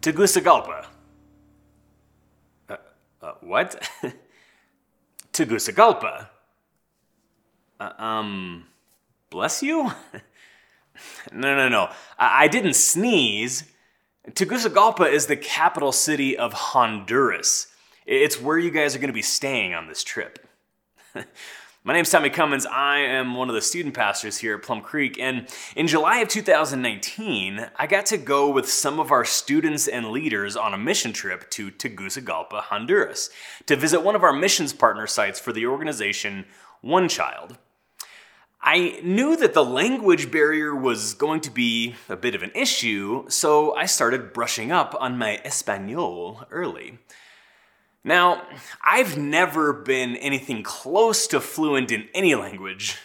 Tegucigalpa. Uh, uh, what? Tegucigalpa. Uh, um, bless you? no, no, no. I-, I didn't sneeze. Tegucigalpa is the capital city of Honduras. It's where you guys are going to be staying on this trip. My name's Tommy Cummins. I am one of the student pastors here at Plum Creek. And in July of 2019, I got to go with some of our students and leaders on a mission trip to Tegucigalpa, Honduras, to visit one of our missions partner sites for the organization One Child. I knew that the language barrier was going to be a bit of an issue, so I started brushing up on my Espanol early. Now, I've never been anything close to fluent in any language.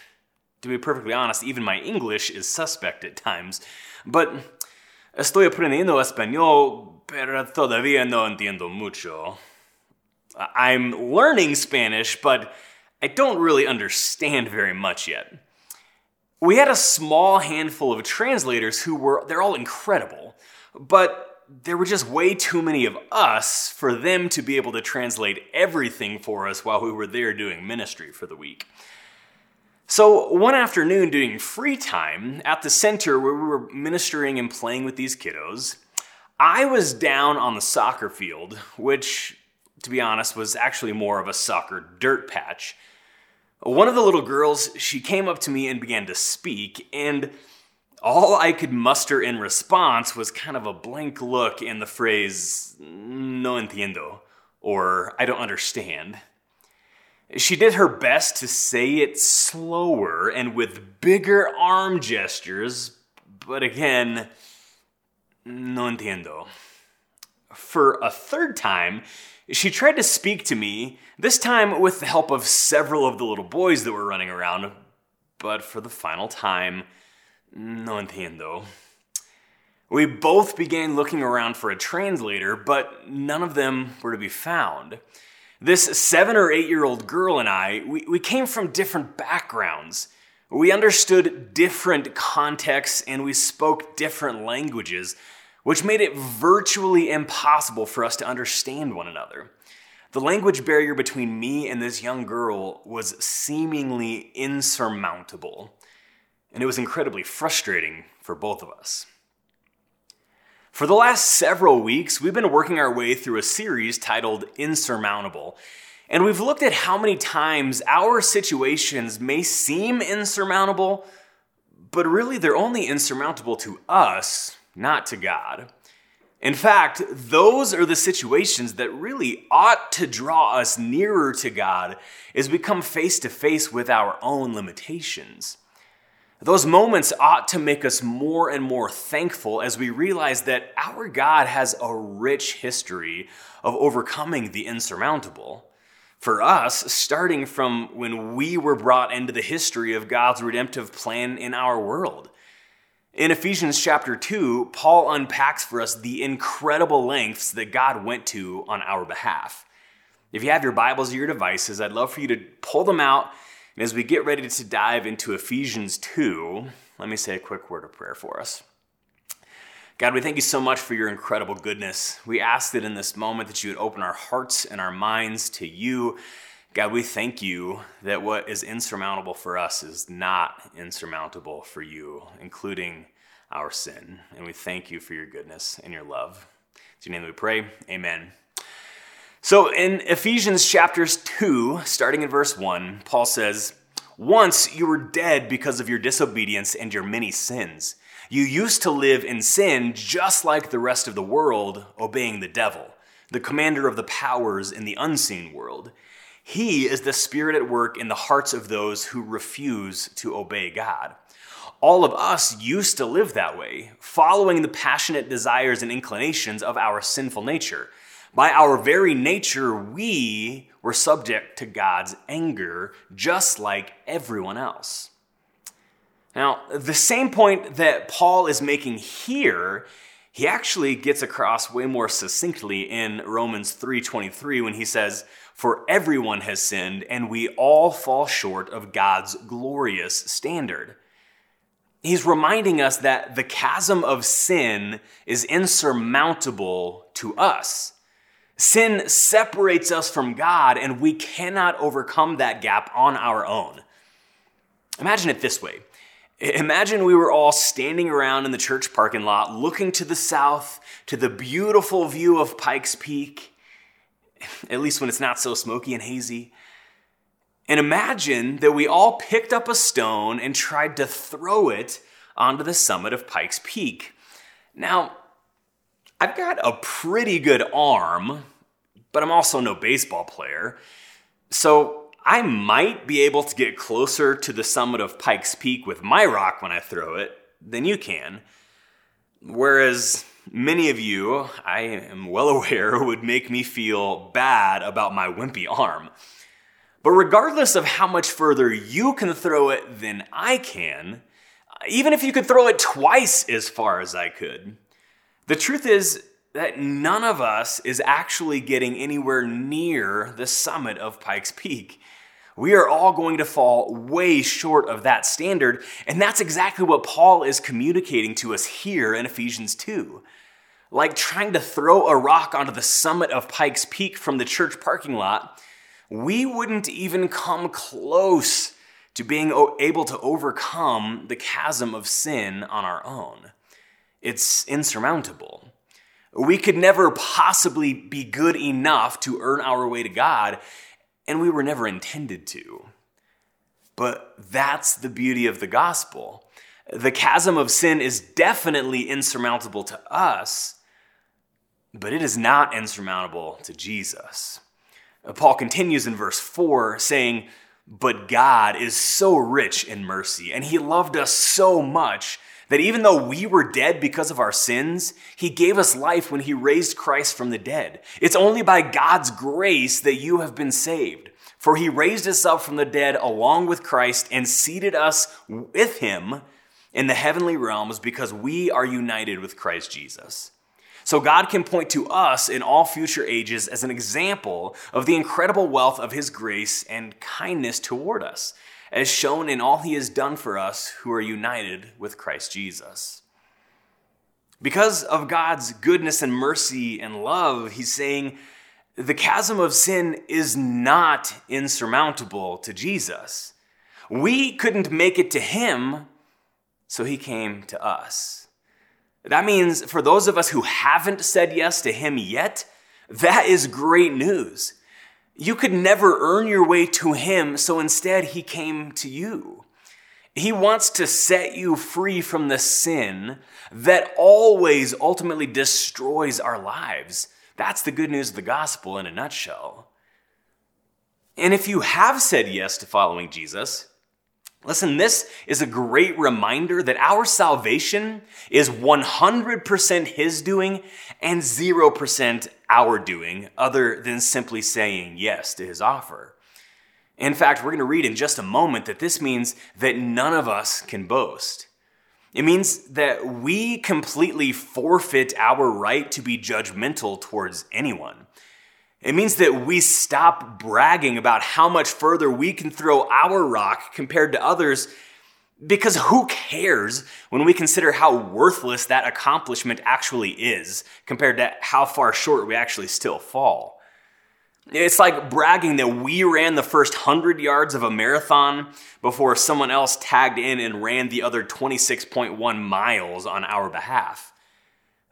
To be perfectly honest, even my English is suspect at times. But estoy aprendiendo español, pero todavía no entiendo mucho. I'm learning Spanish, but I don't really understand very much yet. We had a small handful of translators who were, they're all incredible, but there were just way too many of us for them to be able to translate everything for us while we were there doing ministry for the week. So, one afternoon during free time at the center where we were ministering and playing with these kiddos, I was down on the soccer field, which, to be honest, was actually more of a soccer dirt patch. One of the little girls, she came up to me and began to speak, and all I could muster in response was kind of a blank look and the phrase, no entiendo, or I don't understand. She did her best to say it slower and with bigger arm gestures, but again, no entiendo. For a third time, she tried to speak to me, this time with the help of several of the little boys that were running around, but for the final time, no entiendo. We both began looking around for a translator, but none of them were to be found. This seven or eight year old girl and I, we, we came from different backgrounds. We understood different contexts and we spoke different languages, which made it virtually impossible for us to understand one another. The language barrier between me and this young girl was seemingly insurmountable and it was incredibly frustrating for both of us. For the last several weeks, we've been working our way through a series titled Insurmountable, and we've looked at how many times our situations may seem insurmountable, but really they're only insurmountable to us, not to God. In fact, those are the situations that really ought to draw us nearer to God as we come face to face with our own limitations. Those moments ought to make us more and more thankful as we realize that our God has a rich history of overcoming the insurmountable. For us, starting from when we were brought into the history of God's redemptive plan in our world. In Ephesians chapter 2, Paul unpacks for us the incredible lengths that God went to on our behalf. If you have your Bibles or your devices, I'd love for you to pull them out and as we get ready to dive into Ephesians 2, let me say a quick word of prayer for us. God, we thank you so much for your incredible goodness. We ask that in this moment that you would open our hearts and our minds to you. God, we thank you that what is insurmountable for us is not insurmountable for you, including our sin. And we thank you for your goodness and your love. In your name we pray. Amen. So in Ephesians chapters 2, starting in verse 1, Paul says, Once you were dead because of your disobedience and your many sins. You used to live in sin just like the rest of the world, obeying the devil, the commander of the powers in the unseen world. He is the spirit at work in the hearts of those who refuse to obey God. All of us used to live that way, following the passionate desires and inclinations of our sinful nature by our very nature, we were subject to God's anger, just like everyone else. Now, the same point that Paul is making here, he actually gets across way more succinctly in Romans 3:23 when he says, "For everyone has sinned and we all fall short of God's glorious standard." he's reminding us that the chasm of sin is insurmountable to us. Sin separates us from God, and we cannot overcome that gap on our own. Imagine it this way Imagine we were all standing around in the church parking lot looking to the south to the beautiful view of Pikes Peak, at least when it's not so smoky and hazy. And imagine that we all picked up a stone and tried to throw it onto the summit of Pikes Peak. Now, I've got a pretty good arm, but I'm also no baseball player. So I might be able to get closer to the summit of Pikes Peak with my rock when I throw it than you can. Whereas many of you, I am well aware, would make me feel bad about my wimpy arm. But regardless of how much further you can throw it than I can, even if you could throw it twice as far as I could, the truth is that none of us is actually getting anywhere near the summit of Pikes Peak. We are all going to fall way short of that standard, and that's exactly what Paul is communicating to us here in Ephesians 2. Like trying to throw a rock onto the summit of Pikes Peak from the church parking lot we wouldn't even come close to being able to overcome the chasm of sin on our own. It's insurmountable. We could never possibly be good enough to earn our way to God, and we were never intended to. But that's the beauty of the gospel. The chasm of sin is definitely insurmountable to us, but it is not insurmountable to Jesus. Paul continues in verse 4 saying, But God is so rich in mercy, and He loved us so much that even though we were dead because of our sins, He gave us life when He raised Christ from the dead. It's only by God's grace that you have been saved. For He raised us up from the dead along with Christ and seated us with Him in the heavenly realms because we are united with Christ Jesus. So God can point to us in all future ages as an example of the incredible wealth of His grace and kindness toward us, as shown in all He has done for us who are united with Christ Jesus. Because of God's goodness and mercy and love, He's saying the chasm of sin is not insurmountable to Jesus. We couldn't make it to Him, so He came to us. That means for those of us who haven't said yes to Him yet, that is great news. You could never earn your way to Him, so instead He came to you. He wants to set you free from the sin that always ultimately destroys our lives. That's the good news of the gospel in a nutshell. And if you have said yes to following Jesus, Listen, this is a great reminder that our salvation is 100% His doing and 0% our doing, other than simply saying yes to His offer. In fact, we're going to read in just a moment that this means that none of us can boast. It means that we completely forfeit our right to be judgmental towards anyone. It means that we stop bragging about how much further we can throw our rock compared to others because who cares when we consider how worthless that accomplishment actually is compared to how far short we actually still fall? It's like bragging that we ran the first 100 yards of a marathon before someone else tagged in and ran the other 26.1 miles on our behalf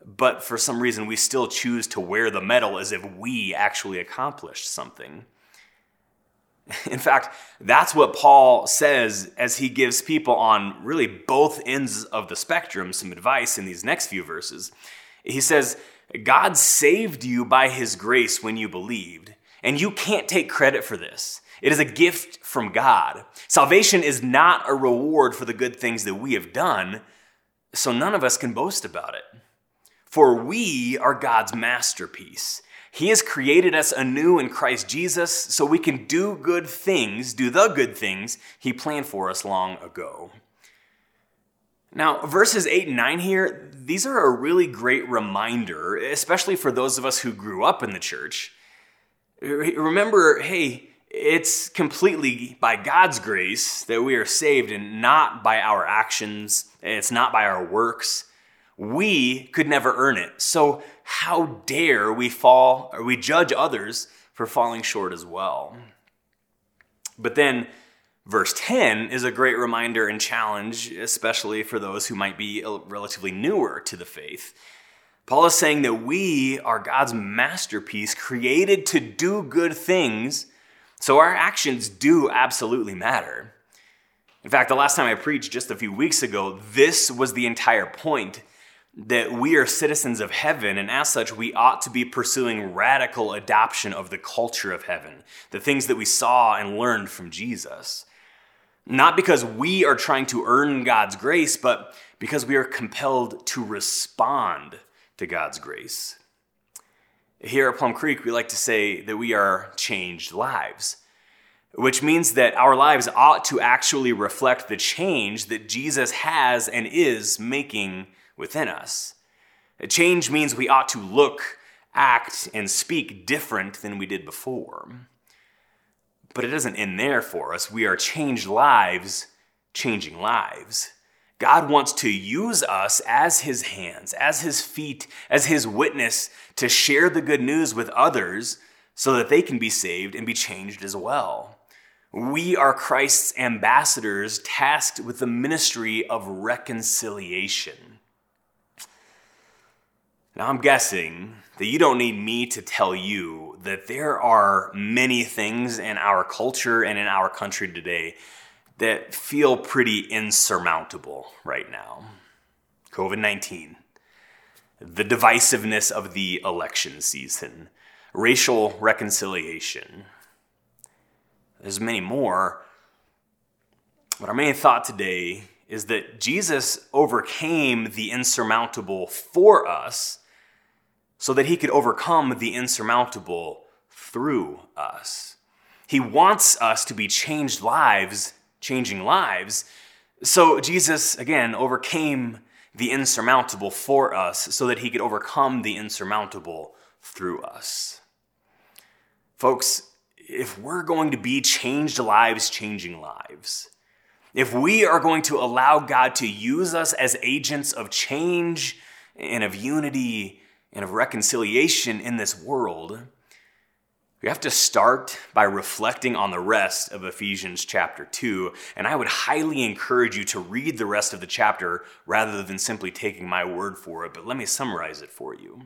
but for some reason we still choose to wear the medal as if we actually accomplished something. In fact, that's what Paul says as he gives people on really both ends of the spectrum some advice in these next few verses. He says, God saved you by his grace when you believed, and you can't take credit for this. It is a gift from God. Salvation is not a reward for the good things that we have done, so none of us can boast about it. For we are God's masterpiece. He has created us anew in Christ Jesus so we can do good things, do the good things He planned for us long ago. Now, verses 8 and 9 here, these are a really great reminder, especially for those of us who grew up in the church. Remember, hey, It's completely by God's grace that we are saved and not by our actions. It's not by our works. We could never earn it. So, how dare we fall or we judge others for falling short as well? But then, verse 10 is a great reminder and challenge, especially for those who might be relatively newer to the faith. Paul is saying that we are God's masterpiece, created to do good things, so our actions do absolutely matter. In fact, the last time I preached just a few weeks ago, this was the entire point that we are citizens of heaven, and as such, we ought to be pursuing radical adoption of the culture of heaven, the things that we saw and learned from Jesus. Not because we are trying to earn God's grace, but because we are compelled to respond to God's grace. Here at Plum Creek, we like to say that we are changed lives, which means that our lives ought to actually reflect the change that Jesus has and is making within us. A change means we ought to look, act, and speak different than we did before. But it doesn't end there for us. We are changed lives, changing lives. God wants to use us as his hands, as his feet, as his witness to share the good news with others so that they can be saved and be changed as well. We are Christ's ambassadors tasked with the ministry of reconciliation. Now, I'm guessing that you don't need me to tell you that there are many things in our culture and in our country today that feel pretty insurmountable right now. COVID 19, the divisiveness of the election season, racial reconciliation. There's many more. But our main thought today is that Jesus overcame the insurmountable for us so that he could overcome the insurmountable through us. He wants us to be changed lives, changing lives. So Jesus, again, overcame the insurmountable for us so that he could overcome the insurmountable through us. Folks, if we're going to be changed lives, changing lives, if we are going to allow God to use us as agents of change and of unity and of reconciliation in this world, we have to start by reflecting on the rest of Ephesians chapter 2. And I would highly encourage you to read the rest of the chapter rather than simply taking my word for it. But let me summarize it for you.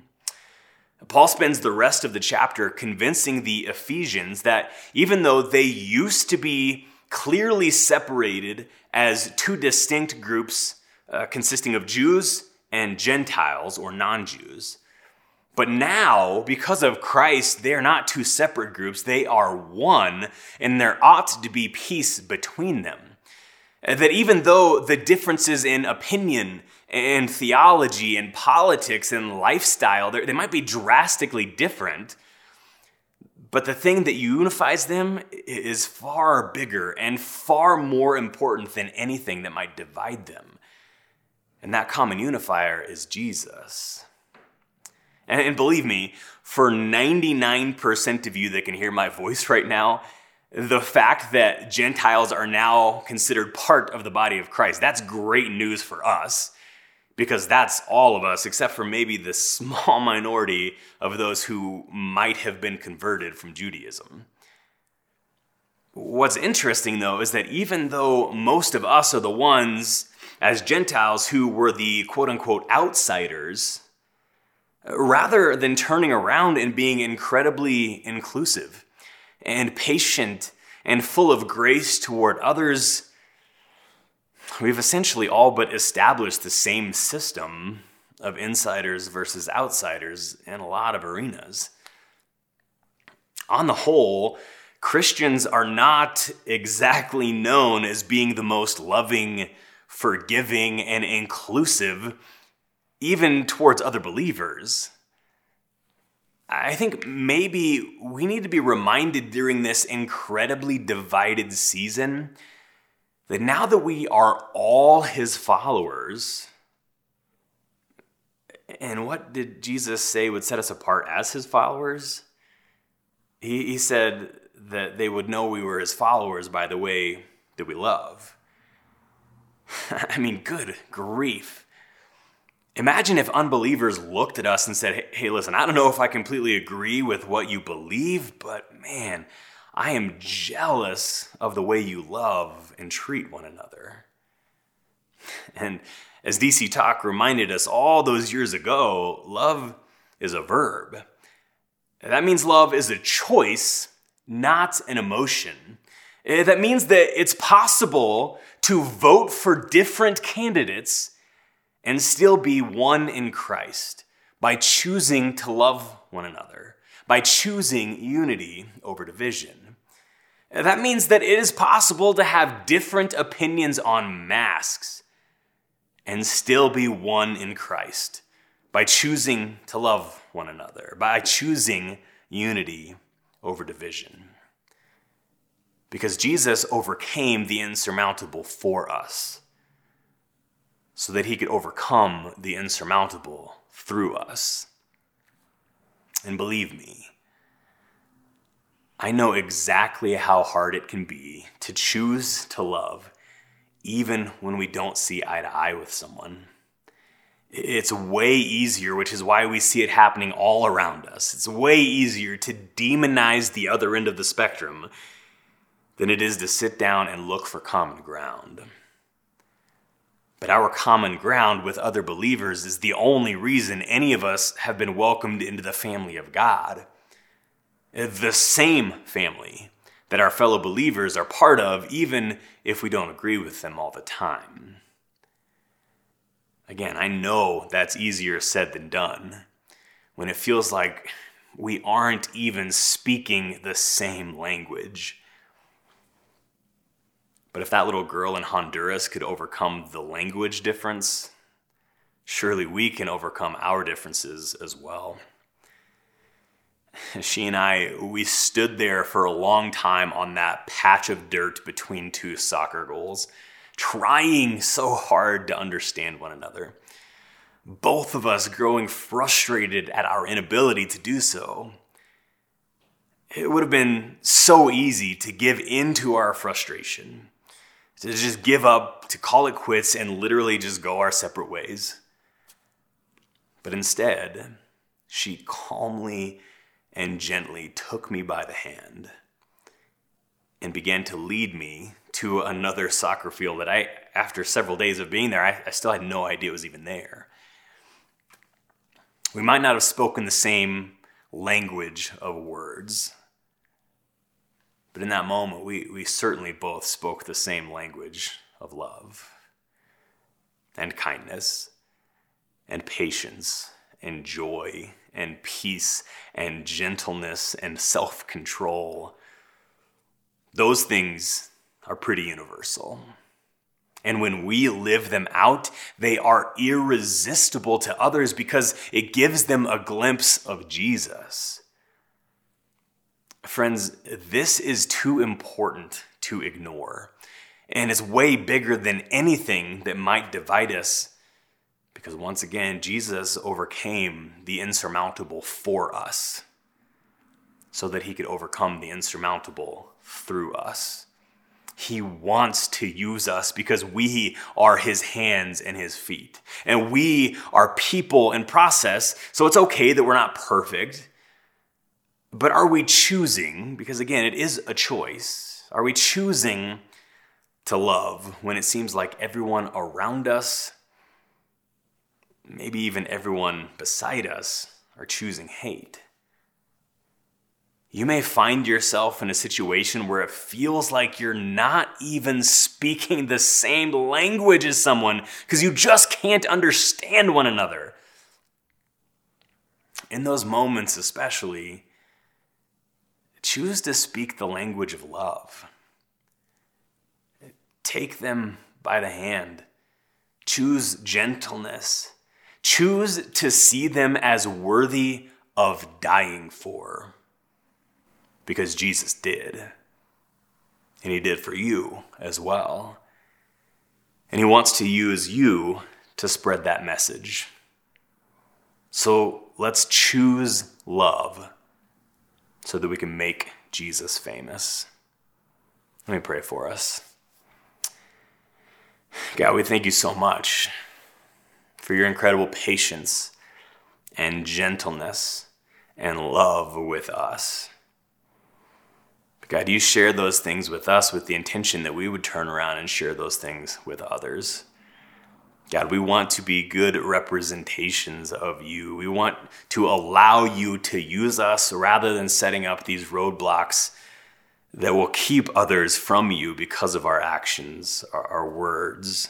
Paul spends the rest of the chapter convincing the Ephesians that even though they used to be clearly separated as two distinct groups uh, consisting of Jews and Gentiles or non Jews, but now, because of Christ, they are not two separate groups, they are one, and there ought to be peace between them. That even though the differences in opinion and theology and politics and lifestyle, they might be drastically different, but the thing that unifies them is far bigger and far more important than anything that might divide them. And that common unifier is Jesus. And, believe me, for 99% of you that can hear my voice right now, the fact that Gentiles are now considered part of the body of Christ, that's great news for us because that's all of us, except for maybe the small minority of those who might have been converted from Judaism. What's interesting, though, is that even though most of us are the ones, as Gentiles, who were the quote unquote outsiders, rather than turning around and being incredibly inclusive and patient and full of grace toward others, we've essentially all but established the same system of insiders versus outsiders in a lot of arenas. On the whole, Christians are not exactly known as being the most loving, forgiving, and inclusive even towards other believers. I think maybe we need to be reminded during this incredibly divided season that now that we are all his followers, and what did Jesus say would set us apart as his followers? He, he said that they would know we were his followers by the way that we love. I mean, good grief. Imagine if unbelievers looked at us and said, Hey, listen, I don't know if I completely agree with what you believe, but man, I am jealous of the way you love and treat one another. And as DC Talk reminded us all those years ago, love is a verb. That means love is a choice, not an emotion. Eh, that means that it's possible to vote for different candidates and still be one in Christ by choosing to love one another, by choosing unity over division. That means that it is possible to have different opinions on masks and still be one in Christ by choosing to love one another, by choosing unity over division. Because Jesus overcame the insurmountable for us so that he could overcome the insurmountable through us. And believe me, I know exactly how hard it can be to choose to love even when we don't see eye to eye with someone. It's way easier, which is why we see it happening all around us. It's way easier to demonize the other end of the spectrum than it is to sit down and look for common ground. But our common ground with other believers is the only reason any of us have been welcomed into the family of God. The same family that our fellow believers are part of, even if we don't agree with them all the time. Again, I know that's easier said than done when it feels like we aren't even speaking the same language. But if that little girl in Honduras could overcome the language difference, surely we can overcome our differences as well. She and I, we stood there for a long time on that patch of dirt between two soccer goals trying so hard to understand one another. Both of us growing frustrated at our inability to do so. It would have been so easy to give in to our frustration, to just give up, to call it quits, and literally just go our separate ways. But instead, she calmly and gently took me by the hand and began to lead me to another soccer field that I, after several days of being there, I, I still had no idea was even there. We might not have spoken the same language of words, but in that moment, we, we certainly both spoke the same language of love and kindness and patience and joy and peace and gentleness and self control. Those things are pretty universal. And when we live them out, they are irresistible to others because it gives them a glimpse of Jesus. Friends, this is too important to ignore and it's way bigger than anything that might divide us because once again, Jesus overcame the insurmountable for us so that he could overcome the insurmountable through us. He wants to use us because we are his hands and his feet. And we are people in process, so it's okay that we're not perfect. But are we choosing, because again, it is a choice, are we choosing to love when it seems like everyone around us, maybe even everyone beside us, are choosing hate? you may find yourself in a situation where it feels like you're not even speaking the same language as someone because you just can't understand one another. In those moments, especially, choose to speak the language of love. Take them by the hand. Choose gentleness. Choose to see them as worthy of dying for because Jesus did. And he did for you as well. And he wants to use you to spread that message. So let's choose love so that we can make Jesus famous. Let me pray for us. God, we thank you so much for your incredible patience and gentleness and love with us. God, you shared those things with us with the intention that we would turn around and share those things with others. God, we want to be good representations of you. We want to allow you to use us rather than setting up these roadblocks that will keep others from you because of our actions, our, our words.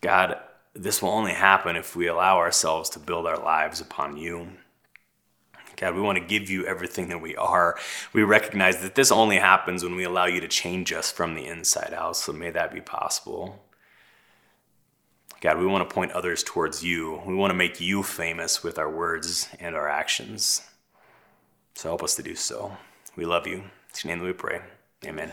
God, this will only happen if we allow ourselves to build our lives upon you. God, we want to give you everything that we are. We recognize that this only happens when we allow you to change us from the inside out. So may that be possible. God, we want to point others towards you. We want to make you famous with our words and our actions. So help us to do so. We love you. In your name that we pray. Amen.